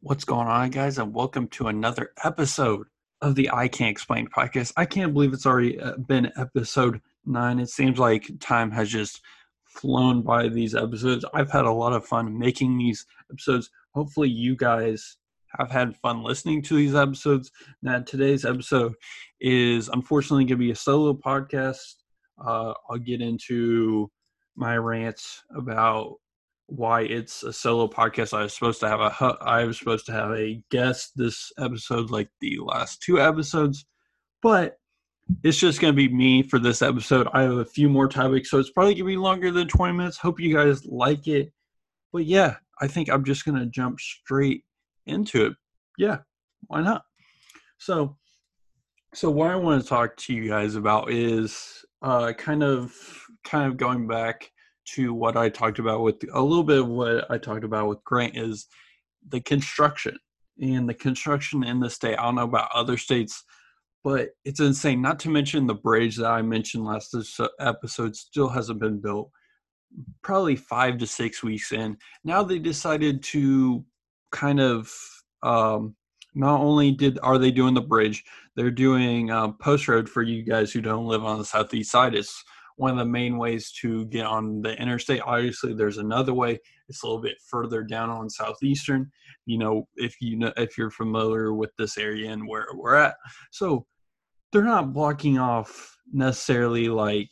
What's going on, guys? And welcome to another episode of the I Can't Explain podcast. I can't believe it's already uh, been episode nine. It seems like time has just flown by these episodes. I've had a lot of fun making these episodes. Hopefully, you guys have had fun listening to these episodes. Now, today's episode is unfortunately going to be a solo podcast. Uh, I'll get into my rants about why it's a solo podcast. I was supposed to have a I was supposed to have a guest this episode, like the last two episodes, but it's just going to be me for this episode. I have a few more topics, so it's probably going to be longer than 20 minutes. Hope you guys like it. But yeah, I think I'm just going to jump straight into it. Yeah, why not? So, so what I want to talk to you guys about is uh, kind of kind of going back to what I talked about with a little bit of what I talked about with Grant is the construction and the construction in the state. I don't know about other states, but it's insane. Not to mention the bridge that I mentioned last episode still hasn't been built. Probably five to six weeks in. Now they decided to kind of um, not only did are they doing the bridge, they're doing uh, post road for you guys who don't live on the southeast side. It's one of the main ways to get on the interstate. Obviously, there's another way. It's a little bit further down on southeastern. You know, if you know if you're familiar with this area and where we're at, so they're not blocking off necessarily like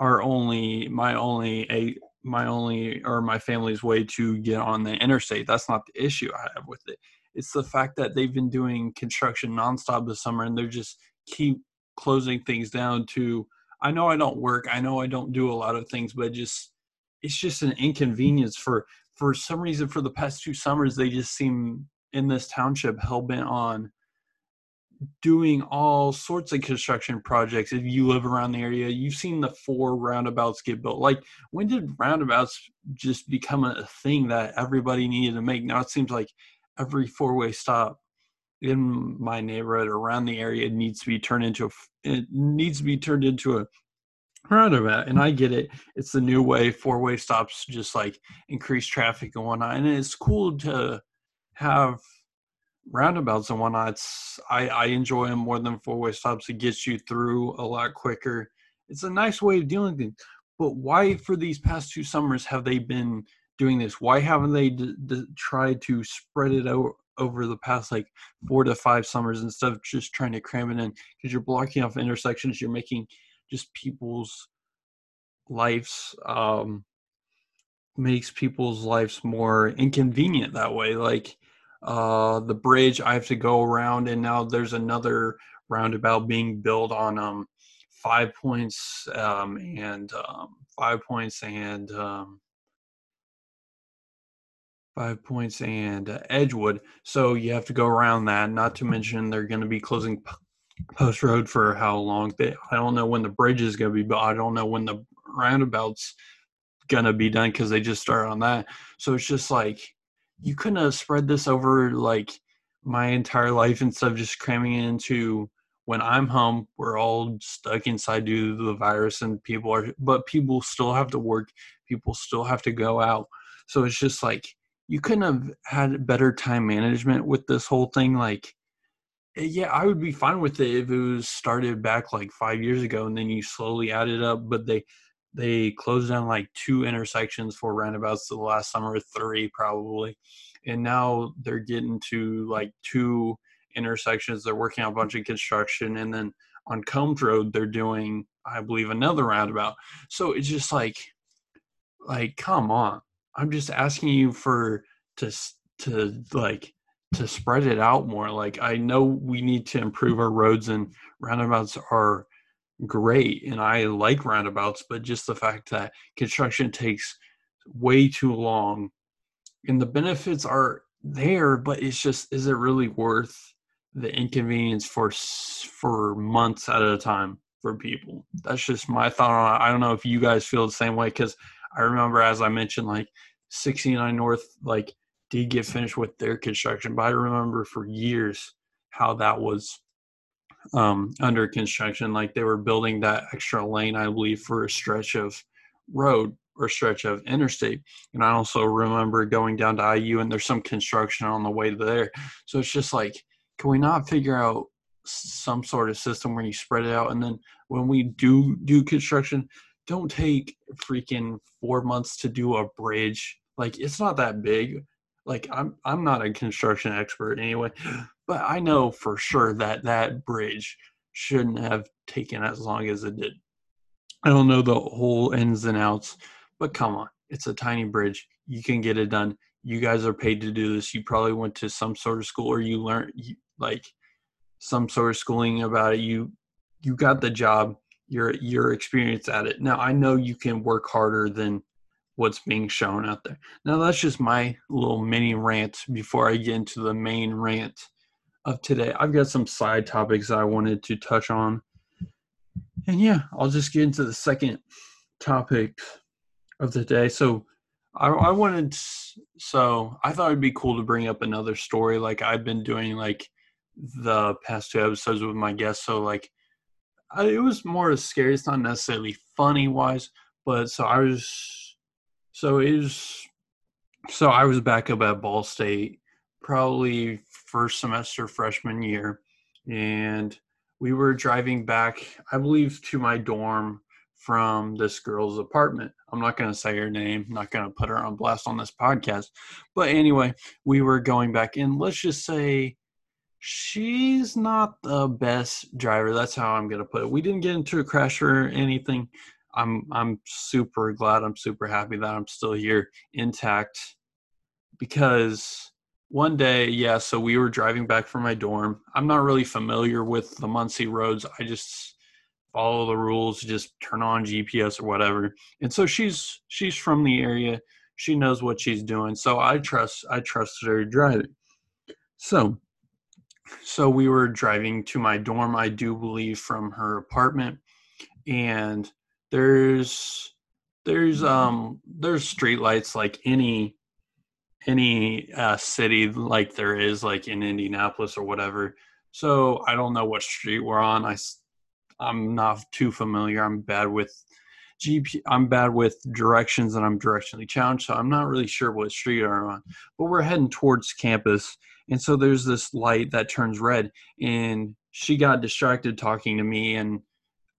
our only my only a my only or my family's way to get on the interstate. That's not the issue I have with it. It's the fact that they've been doing construction nonstop this summer and they're just keep closing things down to I know I don't work. I know I don't do a lot of things, but just it's just an inconvenience for for some reason for the past two summers they just seem in this township hell bent on doing all sorts of construction projects. If you live around the area, you've seen the four roundabouts get built. Like when did roundabouts just become a thing that everybody needed to make? Now it seems like every four way stop in my neighborhood around the area it needs to be turned into a, it needs to be turned into a roundabout and i get it. It's the new way four way stops just like increase traffic and whatnot and it's cool to have roundabouts and whatnot it's, i i enjoy them more than four way stops. It gets you through a lot quicker. It's a nice way of dealing with things. But why for these past two summers have they been doing this? Why haven't they d- d- tried to spread it out over the past like four to five summers instead of just trying to cram it in because you're blocking off intersections you're making just people's lives um makes people's lives more inconvenient that way like uh the bridge i have to go around and now there's another roundabout being built on um five points um and um five points and um Five Points and uh, Edgewood. So you have to go around that. Not to mention they're going to be closing Post Road for how long? They, I don't know when the bridge is going to be built. I don't know when the roundabout's going to be done because they just started on that. So it's just like you couldn't have spread this over like my entire life instead of just cramming it into when I'm home, we're all stuck inside due to the virus, and people are, but people still have to work. People still have to go out. So it's just like you couldn't have had better time management with this whole thing like eh, yeah i would be fine with it if it was started back like five years ago and then you slowly added up but they they closed down like two intersections for roundabouts the last summer three probably. And now they're getting to like two intersections they're working on a bunch of construction and then on combs road they're doing i believe another roundabout. So it's just like like come on I'm just asking you for to to like to spread it out more. Like I know we need to improve our roads and roundabouts are great and I like roundabouts, but just the fact that construction takes way too long and the benefits are there, but it's just is it really worth the inconvenience for for months at a time for people? That's just my thought on it. I don't know if you guys feel the same way because I remember, as I mentioned, like 69 North, like did get finished with their construction, but I remember for years how that was um, under construction. Like they were building that extra lane, I believe, for a stretch of road or stretch of interstate. And I also remember going down to IU and there's some construction on the way there. So it's just like, can we not figure out some sort of system where you spread it out? And then when we do do construction, don't take freaking four months to do a bridge. Like it's not that big. Like I'm I'm not a construction expert anyway, but I know for sure that that bridge shouldn't have taken as long as it did. I don't know the whole ins and outs, but come on, it's a tiny bridge. You can get it done. You guys are paid to do this. You probably went to some sort of school or you learned like some sort of schooling about it. You you got the job. You're you're at it. Now I know you can work harder than what's being shown out there. Now that's just my little mini rant before I get into the main rant of today. I've got some side topics I wanted to touch on and yeah, I'll just get into the second topic of the day. So I, I wanted, so I thought it'd be cool to bring up another story like I've been doing like the past two episodes with my guests. So like I, it was more scary. It's not necessarily funny wise, but so I was, so it was, so I was back up at Ball State probably first semester freshman year and we were driving back, I believe, to my dorm from this girl's apartment. I'm not going to say her name, not going to put her on blast on this podcast. But anyway, we were going back in. Let's just say she's not the best driver. That's how I'm to put it. We didn't get into a crash or anything. I'm I'm super glad. I'm super happy that I'm still here intact because one day, yeah, so we were driving back from my dorm. I'm not really familiar with the Muncie roads. I just follow the rules, just turn on GPS or whatever. And so she's she's from the area. She knows what she's doing. So I trust I trusted her driving. So so we were driving to my dorm, I do believe, from her apartment. And there's there's um there's street lights like any any uh, city like there is like in Indianapolis or whatever. So I don't know what street we're on. I I'm not too familiar. I'm bad with GP. I'm bad with directions and I'm directionally challenged, so I'm not really sure what street I'm on. But we're heading towards campus, and so there's this light that turns red, and she got distracted talking to me and.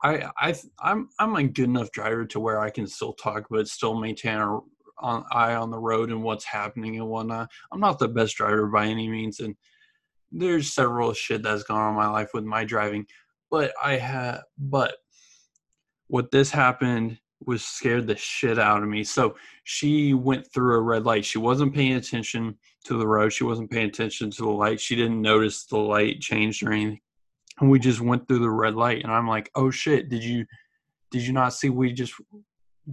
I, I, I'm, I'm a good enough driver to where I can still talk, but still maintain a on eye on the road and what's happening and whatnot. I'm not the best driver by any means, and there's several shit that's gone on in my life with my driving. But I had, but what this happened was scared the shit out of me. So she went through a red light. She wasn't paying attention to the road. She wasn't paying attention to the light. She didn't notice the light changed or anything. And we just went through the red light. And I'm like, oh shit, did you did you not see we just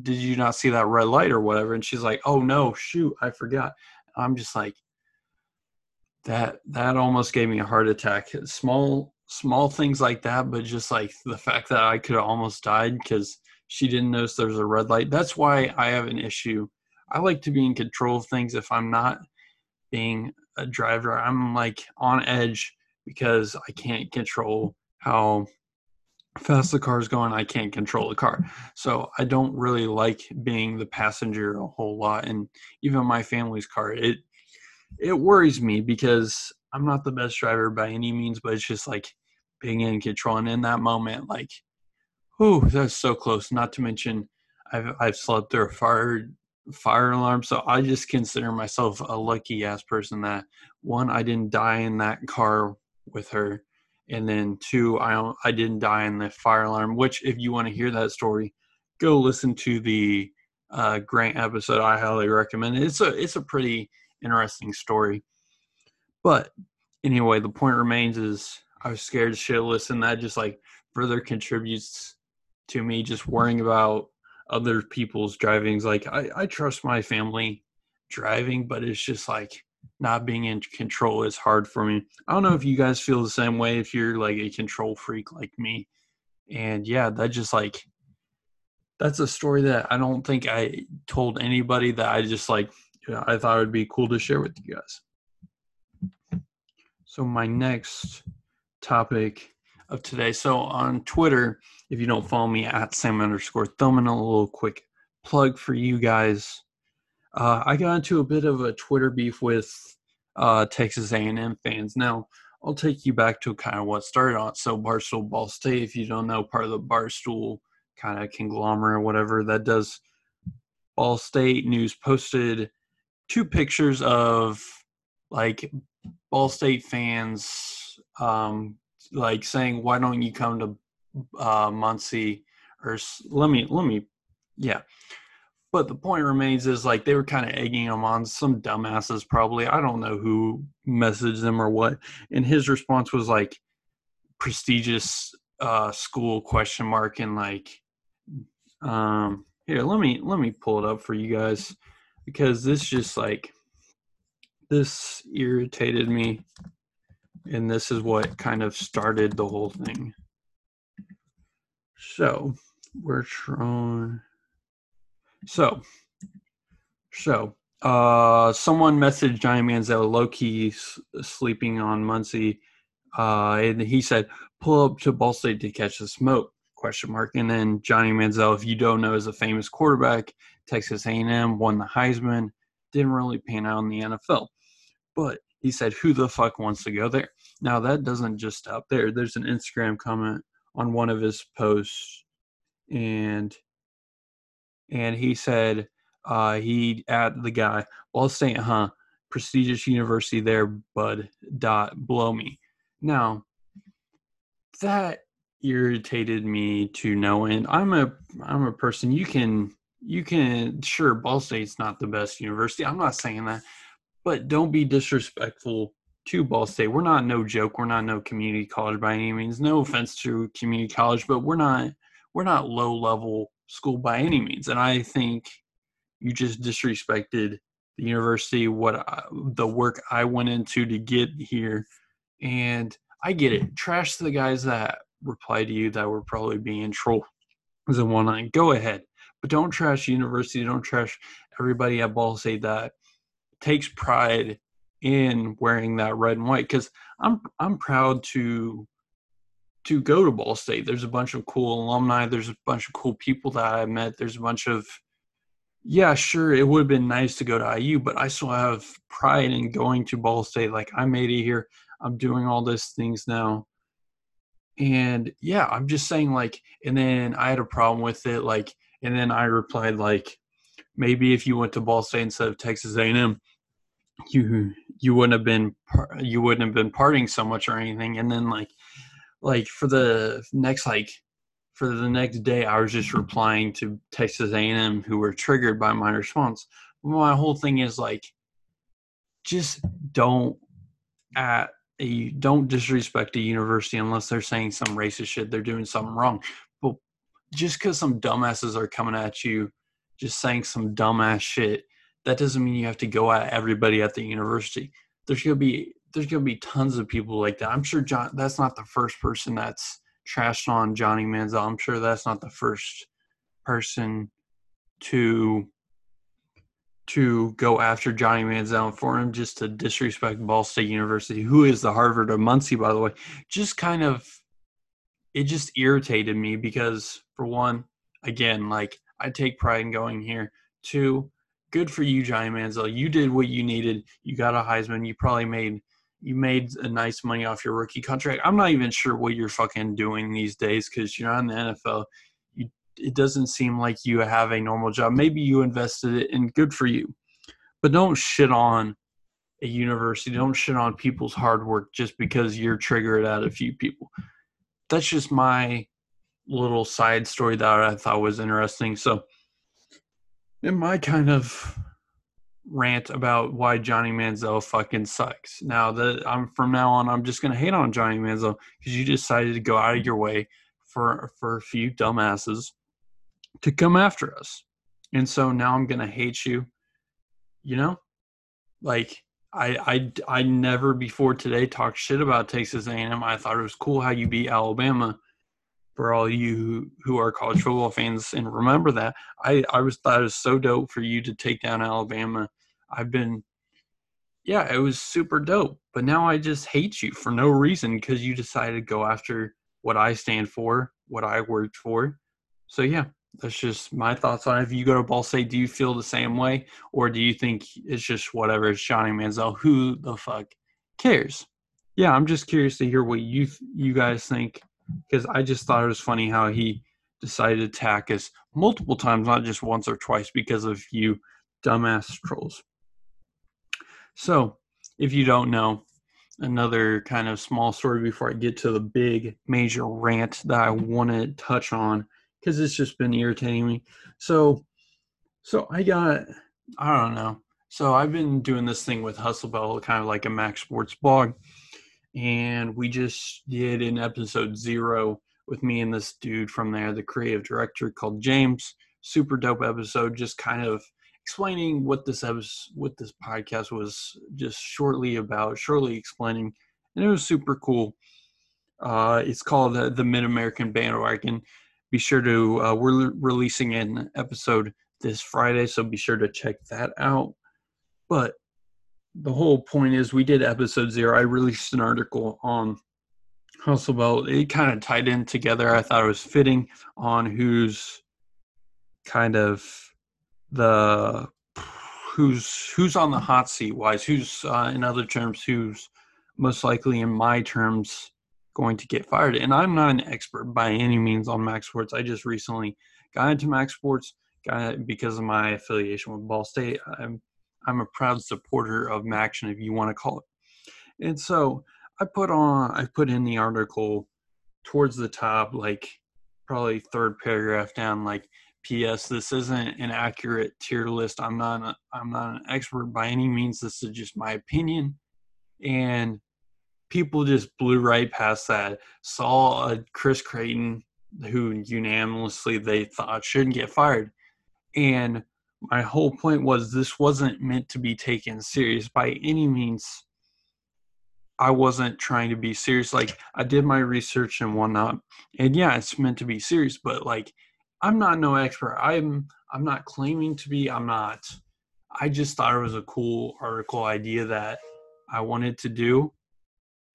did you not see that red light or whatever? And she's like, oh no, shoot, I forgot. I'm just like, that that almost gave me a heart attack. Small small things like that, but just like the fact that I could have almost died because she didn't notice there's a red light. That's why I have an issue. I like to be in control of things. If I'm not being a driver, I'm like on edge because I can't control how fast the car is going, I can't control the car. So I don't really like being the passenger a whole lot. And even my family's car, it it worries me because I'm not the best driver by any means, but it's just like being in control. And in that moment, like, whew, that's so close. Not to mention I've I've slept through a fire fire alarm. So I just consider myself a lucky ass person that one, I didn't die in that car with her and then two, I I didn't die in the fire alarm. Which, if you want to hear that story, go listen to the uh, Grant episode. I highly recommend it. It's a it's a pretty interesting story. But anyway, the point remains is I was scared shitless, and that just like further contributes to me just worrying about other people's drivings. Like I, I trust my family driving, but it's just like not being in control is hard for me. I don't know if you guys feel the same way if you're like a control freak like me. And yeah, that just like that's a story that I don't think I told anybody that I just like you know, I thought it would be cool to share with you guys. So my next topic of today. So on Twitter, if you don't follow me at Sam underscore Thilman, a little quick plug for you guys. Uh, I got into a bit of a Twitter beef with uh, Texas A&M fans. Now, I'll take you back to kind of what started on. So, Barstool Ball State, if you don't know, part of the Barstool kind of conglomerate, whatever that does. Ball State News posted two pictures of like Ball State fans, um, like saying, "Why don't you come to uh, Muncie?" Or let me let me, yeah. But the point remains is like they were kind of egging him on. Some dumbasses probably. I don't know who messaged them or what. And his response was like prestigious uh, school question mark and like um here let me let me pull it up for you guys because this just like this irritated me and this is what kind of started the whole thing so we're trying so so uh someone messaged johnny manziel low-key sleeping on muncie uh and he said pull up to ball state to catch the smoke question mark. And then Johnny Manziel, if you don't know, is a famous quarterback. Texas A&M won the Heisman. Didn't really pan out in the NFL, but he said, "Who the fuck wants to go there?" Now that doesn't just stop there. There's an Instagram comment on one of his posts, and and he said uh, he at the guy, "Ball State, huh? Prestigious university there, bud. Dot blow me." Now that irritated me to no end. I'm a I'm a person you can you can sure Ball State's not the best university. I'm not saying that, but don't be disrespectful to Ball State. We're not no joke. We're not no community college by any means. No offense to community college, but we're not we're not low level school by any means. And I think you just disrespected the university, what I, the work I went into to get here, and I get it. Trash the guys that reply to you that were probably being trolled as a one line. Go ahead. But don't trash university, don't trash everybody at Ball State that takes pride in wearing that red and white. Because I'm I'm proud to to go to Ball State. There's a bunch of cool alumni. There's a bunch of cool people that I met. There's a bunch of yeah, sure, it would have been nice to go to IU, but I still have pride in going to Ball State. Like I made it here. I'm doing all these things now and yeah i'm just saying like and then i had a problem with it like and then i replied like maybe if you went to ball state instead of texas a&m you you wouldn't have been you wouldn't have been partying so much or anything and then like like for the next like for the next day i was just replying to texas a&m who were triggered by my response my whole thing is like just don't uh, at a, don't disrespect a university unless they're saying some racist shit. They're doing something wrong. But just because some dumbasses are coming at you, just saying some dumbass shit, that doesn't mean you have to go at everybody at the university. There's gonna be there's gonna be tons of people like that. I'm sure John. That's not the first person that's trashed on Johnny Manziel. I'm sure that's not the first person to to go after Johnny Manziel for him just to disrespect Ball State University, who is the Harvard of Muncie, by the way. Just kind of, it just irritated me because, for one, again, like I take pride in going here. Two, good for you, Johnny Manziel. You did what you needed. You got a Heisman. You probably made you made a nice money off your rookie contract. I'm not even sure what you're fucking doing these days because you're not in the NFL it doesn't seem like you have a normal job. Maybe you invested it in good for you. But don't shit on a university. Don't shit on people's hard work just because you're triggered at a few people. That's just my little side story that I thought was interesting. So, in my kind of rant about why Johnny Manziel fucking sucks. Now that I'm from now on, I'm just gonna hate on Johnny Manziel because you decided to go out of your way for for a few dumbasses to come after us. And so now I'm to hate you. You know? Like I I I never before today talked shit about Texas A&M. I thought it was cool how you beat Alabama. For all you who are college football fans and remember that, I I was thought it was so dope for you to take down Alabama. I've been yeah, it was super dope. But now I just hate you for no reason because you decided to go after what I stand for, what I worked for. So yeah, that's just my thoughts on it. If you go to Ball State, do you feel the same way, or do you think it's just whatever? It's Johnny Manziel. Who the fuck cares? Yeah, I'm just curious to hear what you you guys think because I just thought it was funny how he decided to attack us multiple times, not just once or twice, because of you dumbass trolls. So, if you don't know, another kind of small story before I get to the big major rant that I want to touch on because it's just been irritating me. So, so I got, I don't know. So I've been doing this thing with Hustle Belt, kind of like a MAC Sports blog, and we just did an episode zero with me and this dude from there, the creative director called James. Super dope episode, just kind of explaining what this episode, what this podcast was just shortly about, shortly explaining, and it was super cool. Uh, it's called uh, the Mid American Bandwagon be sure to uh, we're releasing an episode this Friday, so be sure to check that out. But the whole point is, we did episode zero. I released an article on Hustle Belt. It kind of tied in together. I thought it was fitting on who's kind of the who's who's on the hot seat wise. Who's uh, in other terms, who's most likely in my terms going to get fired. And I'm not an expert by any means on MAC Sports. I just recently got into MAC Sports got because of my affiliation with Ball State. I'm I'm a proud supporter of MACtion, if you want to call it. And so I put on I put in the article towards the top, like probably third paragraph down, like P.S. This isn't an accurate tier list. I'm not a, I'm not an expert by any means. This is just my opinion, and people just blew right past that. Saw a Chris Creighton who unanimously they thought shouldn't get fired. And my whole point was this wasn't meant to be taken serious by any means. I wasn't trying to be serious. Like I did my research and whatnot. And yeah, it's meant to be serious, but like I'm not no expert. I'm I'm not claiming to be. I'm not. I just thought it was a cool article idea that I wanted to do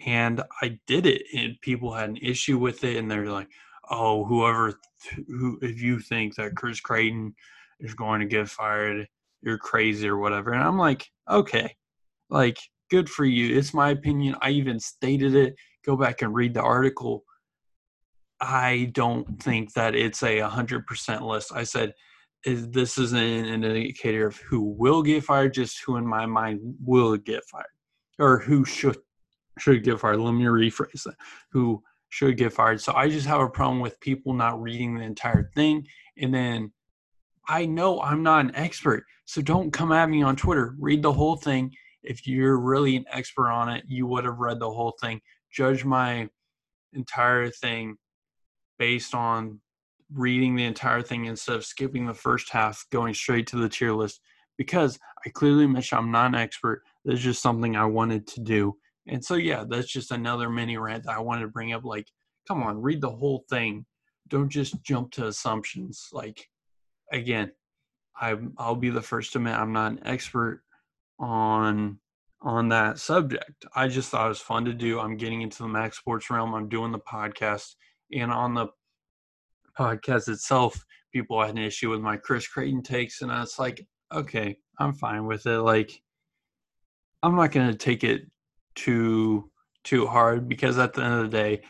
and I did it, and people had an issue with it, and they're like, "Oh, whoever, who, if you think that Chris Creighton is going to get fired, you're crazy or whatever." And I'm like, "Okay, like, good for you. It's my opinion. I even stated it. Go back and read the article. I don't think that it's a hundred percent list. I said." Is, this is an indicator of who will get fired, just who in my mind will get fired, or who should should get fired. Let me rephrase that. Who should get fired. So I just have a problem with people not reading the entire thing. And then I know I'm not an expert. So don't come at me on Twitter. Read the whole thing. If you're really an expert on it, you would have read the whole thing. Judge my entire thing based on reading the entire thing instead of skipping the first half, going straight to the tier list. Because I clearly mentioned I'm not an expert. This is just something I wanted to do. And so, yeah, that's just another mini rant that I wanted to bring up. Like, come on, read the whole thing. Don't just jump to assumptions. Like, again, I I'll be the first to admit I'm not an expert on on that subject. I just thought it was fun to do. I'm getting into the MAC Sports realm. I'm doing the podcast, and on the podcast itself, people had an issue with my Chris Creighton takes, and I was like, okay, I'm fine with it. Like, I'm not to take it too too hard because at the end of the day,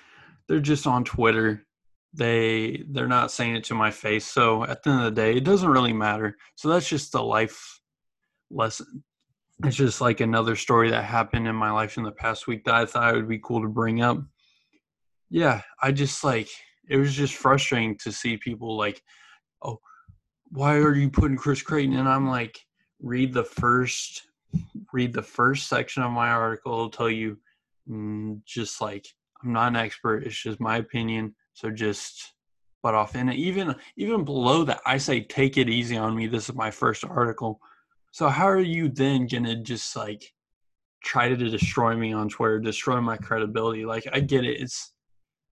they're just on Twitter. They they're not saying it to my face. So at the end of the day, it doesn't really matter. So that's just a life lesson. It's just like another story that happened in my life in the past week that I thought it would be cool to bring up. Yeah, I just like it was just frustrating to see people like, oh, why are you putting Chris Creighton? And I'm like, read the first read the first section of my article. It'll tell you mm, just like I'm not an expert. It's just my opinion. So just butt off. And even even below that, I say take it easy on me. This is my first article. So how are you then gonna just like try to destroy me on Twitter, destroy my credibility? Like I get it. It's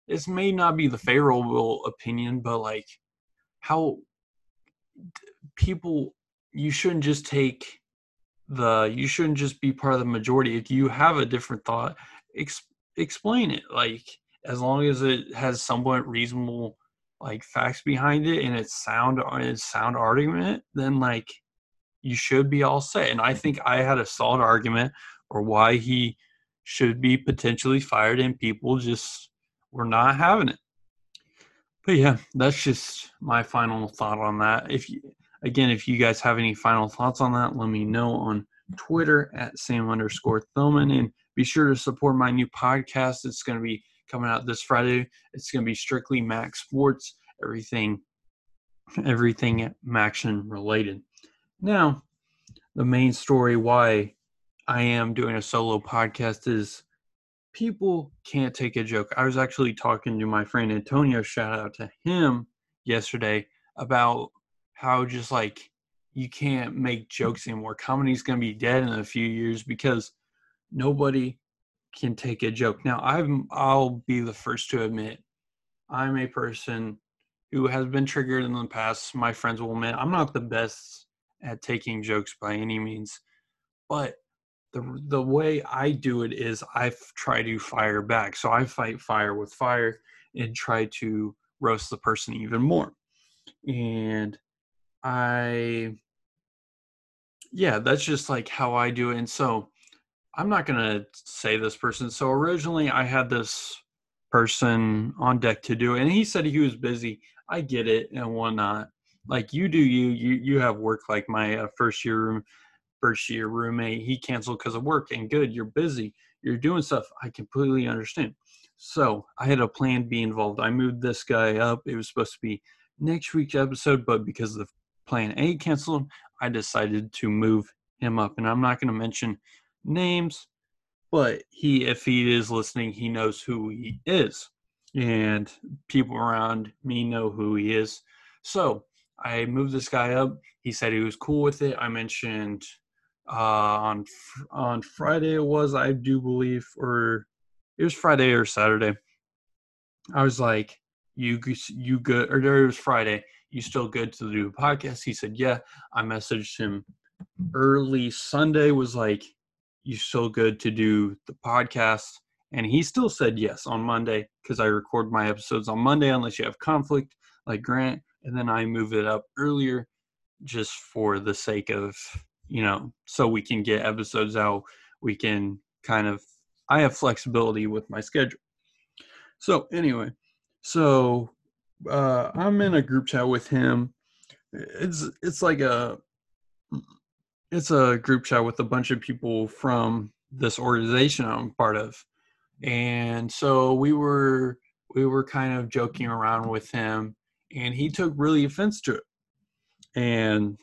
this may not be the favorable opinion, but like how people you shouldn't just take the you shouldn't just be part of the majority if you have a different thought ex- explain it like as long as it has somewhat reasonable like facts behind it and it's sound it's sound argument, then like you should be all set. And I think I had a solid argument or why he should be potentially fired, and people just were not having it. But yeah, that's just my final thought on that. If you, again, if you guys have any final thoughts on that, let me know on Twitter at Sam underscore Thilman, and be sure to support my new podcast. It's going to be coming out this Friday. It's going to be strictly Mac Sports, everything, everything MACtion related. Now, the main story why I am doing a solo podcast is people can't take a joke. I was actually talking to my friend Antonio, shout out to him yesterday about how just like you can't make jokes anymore. Comedy's going to be dead in a few years because nobody can take a joke. Now, I'm I'll be the first to admit I'm a person who has been triggered in the past. My friends will admit I'm not the best at taking jokes by any means, but the the way I do it is I try to fire back. So I fight fire with fire and try to roast the person even more. And I yeah, that's just like how I do it. And so I'm not gonna say this person. So originally I had this person on deck to do and he said he was busy. I get it and whatnot. Like you do, you you you have work. Like my uh, first year room first year roommate he canceled because of work and good you're busy you're doing stuff i completely understand so i had a plan b involved i moved this guy up it was supposed to be next week's episode but because of plan a canceled i decided to move him up and i'm not going to mention names but he if he is listening he knows who he is and people around me know who he is so i moved this guy up he said he was cool with it i mentioned uh, on on Friday it was I do believe or it was Friday or Saturday. I was like, "You you good?" Or it was Friday. You still good to do podcast? He said, "Yeah." I messaged him early Sunday. Was like, "You still good to do the podcast?" And he still said yes on Monday because I record my episodes on Monday unless you have conflict like Grant, and then I move it up earlier just for the sake of you know, so we can get episodes out. We can kind of, I have flexibility with my schedule. So, anyway, so uh, I'm in a group chat with him. It's it's like a it's a group chat with a bunch of people from this organization I'm part of, and so we were we were kind of joking around with him, and he took really offense to it, and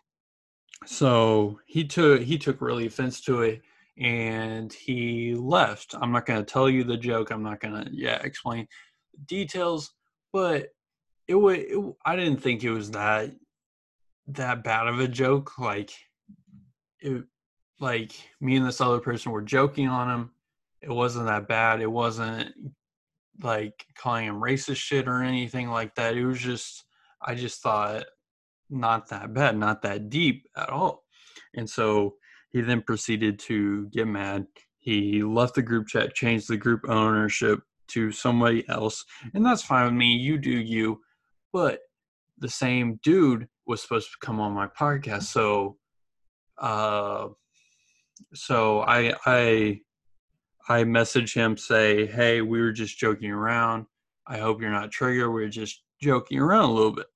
so he took he took really offense to it and he left. I'm not going to tell you the joke i'm not going to yeah explain details but it was i didn't think it was that that bad of a joke like it like me and this other person were joking on him it wasn't that bad it wasn't like calling him racist shit or anything like that it was just i just thought not that bad, not that deep at all. And so he then proceeded to get mad. He left the group chat, changed the group ownership to somebody else, and that's fine with me. You do you. But the same dude was supposed to come on my podcast, so uh so I I I message him say, "Hey, we were just joking around. I hope you're not triggered. We are just joking around a little bit."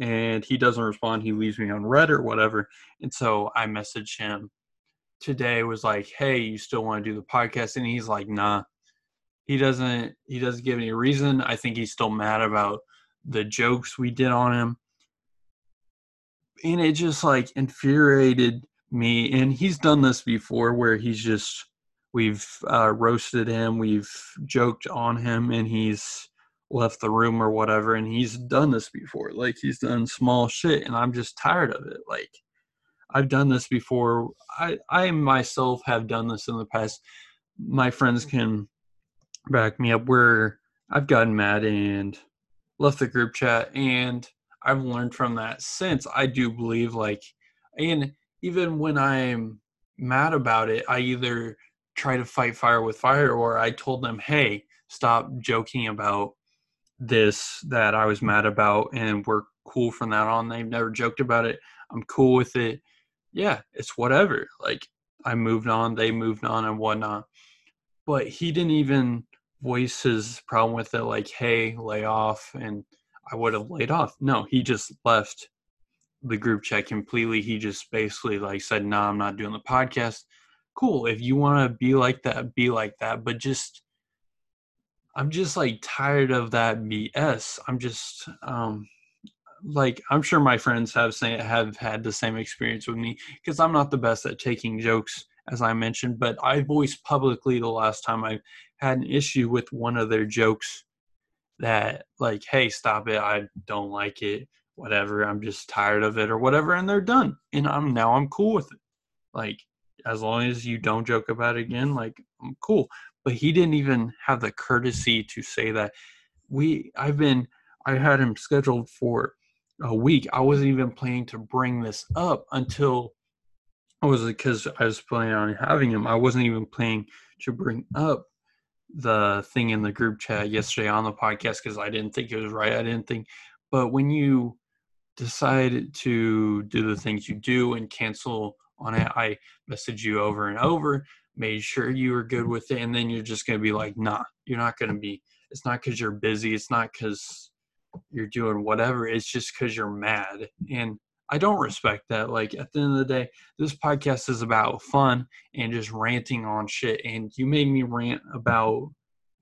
and he doesn't respond. He leaves me on red or whatever. And so I message him today was like, Hey, you still want to do the podcast? And he's like, nah. He doesn't he doesn't give any reason. I think he's still mad about the jokes we did on him. And it just like infuriated me. And he's done this before where he's just we've uh, roasted him, we've joked on him, and he's left the room or whatever and he's done this before. Like he's done small shit and i'm just tired of it. Like i've done this before. I i myself have done this in the past. My friends can back me up where i've gotten mad and left the group chat and i've learned from that since i do believe like and even when i'm mad about it i either try to fight fire with fire or i told them hey stop joking about this that I was mad about and we're cool from that on. They've never joked about it. I'm cool with it. Yeah, it's whatever. Like I moved on, they moved on and whatnot. But he didn't even voice his problem with it like, hey, lay off and I would have laid off. No, he just left the group chat completely. He just basically like said, "No, nah, I'm not doing the podcast." Cool. If you want to be like that, be like that. But just, I'm just like tired of that BS. I'm just, um, like I'm sure my friends have say have had the same experience with me because I'm not the best at taking jokes as I mentioned, but I voiced publicly the last time I had an issue with one of their jokes that like, hey, stop it, I don't like it, whatever, I'm just tired of it or whatever, and they're done. And I'm now I'm cool with it. Like, as long as you don't joke about it again, like I'm cool. But he didn't even have the courtesy to say that. We I've been I had him scheduled for a week. I wasn't even planning to bring this up until I was because I was planning on having him. I wasn't even planning to bring up the thing in the group chat yesterday on the podcast because I didn't think it was right. I didn't think, but when you decide to do the things you do and cancel on it, I message you over and over, made sure you were good with it, and then you're just gonna be like, nah, you're not gonna be. It's not because you're busy. It's not because you're doing whatever. It's just because you're mad and I don't respect that. Like at the end of the day, this podcast is about fun and just ranting on shit. And you made me rant about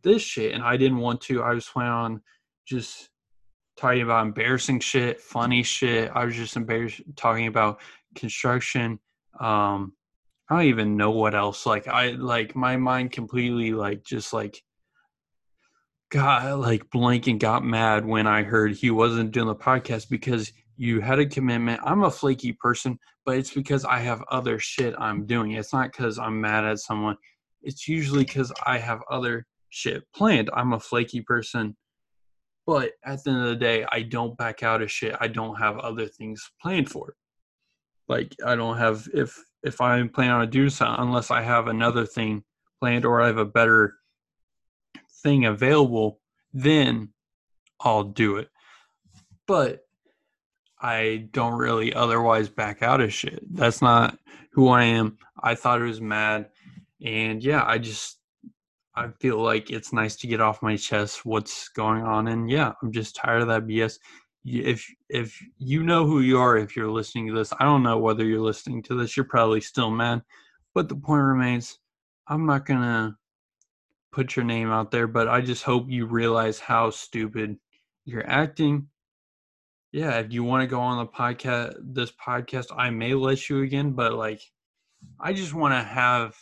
this shit, and I didn't want to. I was planning on just talking about embarrassing shit, funny shit. I was just embarrassed talking about construction. Um, I don't even know what else. Like I like my mind completely like just like got like blank and got mad when I heard he wasn't doing the podcast because you had a commitment. I'm a flaky person, but it's because I have other shit I'm doing. It's not because I'm mad at someone. It's usually because I have other shit planned. I'm a flaky person, but at the end of the day, I don't back out of shit. I don't have other things planned for. Like I don't have if if I'm planning on to do something, unless I have another thing planned or I have a better thing available, then I'll do it. But I don't really otherwise back out of shit. That's not who I am. I thought it was mad. And yeah, I just I feel like it's nice to get off my chest what's going on and yeah, I'm just tired of that BS. If if you know who you are if you're listening to this, I don't know whether you're listening to this, you're probably still mad. But the point remains, I'm not to put your name out there, but I just hope you realize how stupid you're acting yeah, if you want to go on the podcast, this podcast, I may let you again, but like, I just want to have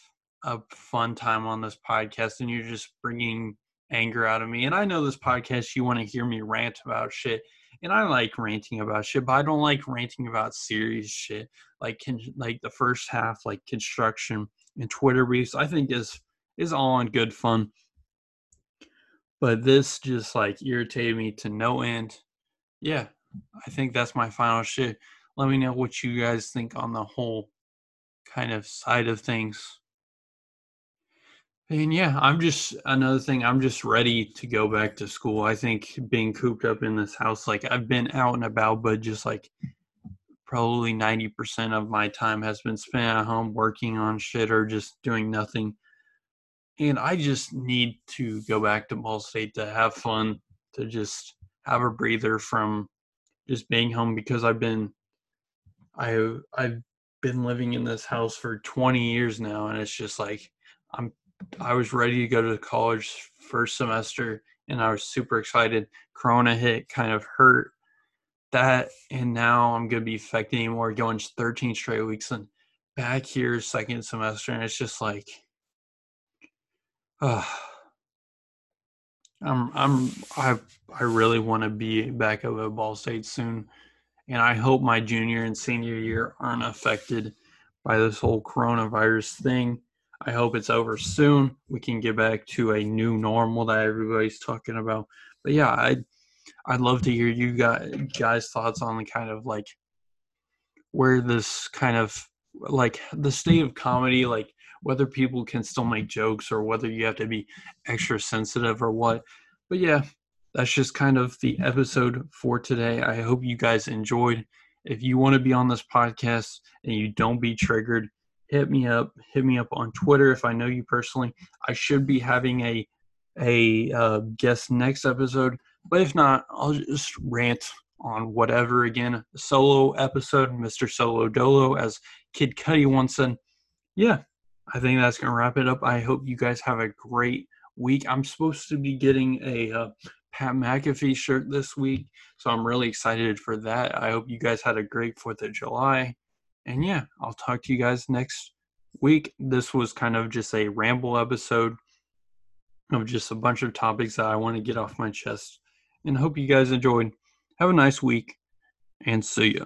a fun time on this podcast, and you're just bringing anger out of me. And I know this podcast, you want to hear me rant about shit, and I like ranting about shit, but I don't like ranting about serious shit, like can, like the first half, like construction and Twitter briefs. I think is is all in good fun, but this just like irritated me to no end. Yeah, I think that's my final shit. Let me know what you guys think on the whole kind of side of things. And yeah, I'm just another thing. I'm just ready to go back to school. I think being cooped up in this house, like I've been out and about, but just like probably 90% of my time has been spent at home working on shit or just doing nothing. And I just need to go back to Ball State to have fun, to just have a breather from just being home because I've been I I've been living in this house for 20 years now and it's just like I'm I was ready to go to college first semester and I was super excited. Corona hit kind of hurt that and now I'm gonna be affected anymore going 13 straight weeks and back here second semester and it's just like uh, I'm I'm I I really want to be back up at Ball State soon, and I hope my junior and senior year aren't affected by this whole coronavirus thing. I hope it's over soon. We can get back to a new normal that everybody's talking about. But yeah, I I'd love to hear you guys guys thoughts on the kind of like where this kind of like the state of comedy like whether people can still make jokes or whether you have to be extra sensitive or what. But yeah, that's just kind of the episode for today. I hope you guys enjoyed. If you want to be on this podcast and you don't be triggered, hit me up. Hit me up on Twitter if I know you personally. I should be having a a uh, guest next episode, but if not, I'll just rant on whatever again. Solo episode, Mr. Solo Dolo, as Kid Cudi once said. Yeah, I think that's gonna wrap it up. I hope you guys have a great week. I'm supposed to be getting a uh, Pat McAfee shirt this week, so I'm really excited for that. I hope you guys had a great Fourth of July, and yeah, I'll talk to you guys next week. This was kind of just a ramble episode of just a bunch of topics that I want to get off my chest, and hope you guys enjoyed. Have a nice week, and see ya.